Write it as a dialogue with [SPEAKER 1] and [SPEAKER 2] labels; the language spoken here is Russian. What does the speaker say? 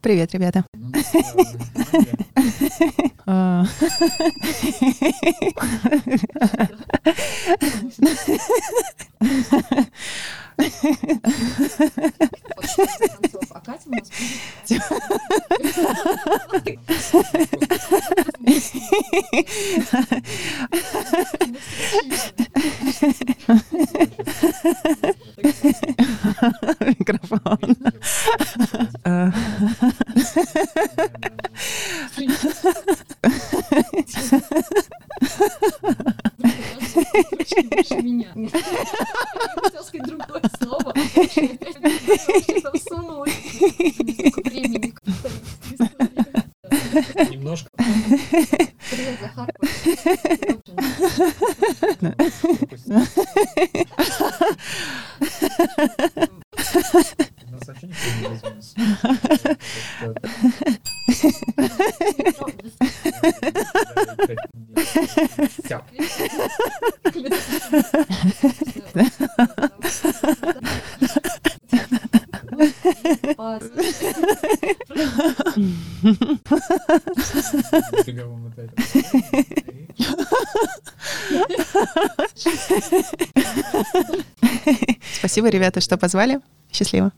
[SPEAKER 1] Привет, ребята. Микрофон.
[SPEAKER 2] Меня. Я хотела сказать другое слово. Сунулась. Сколько времени.
[SPEAKER 3] Немножко.
[SPEAKER 2] Привет, Захар.
[SPEAKER 1] Спасибо, ребята, что позвали. Счастливо.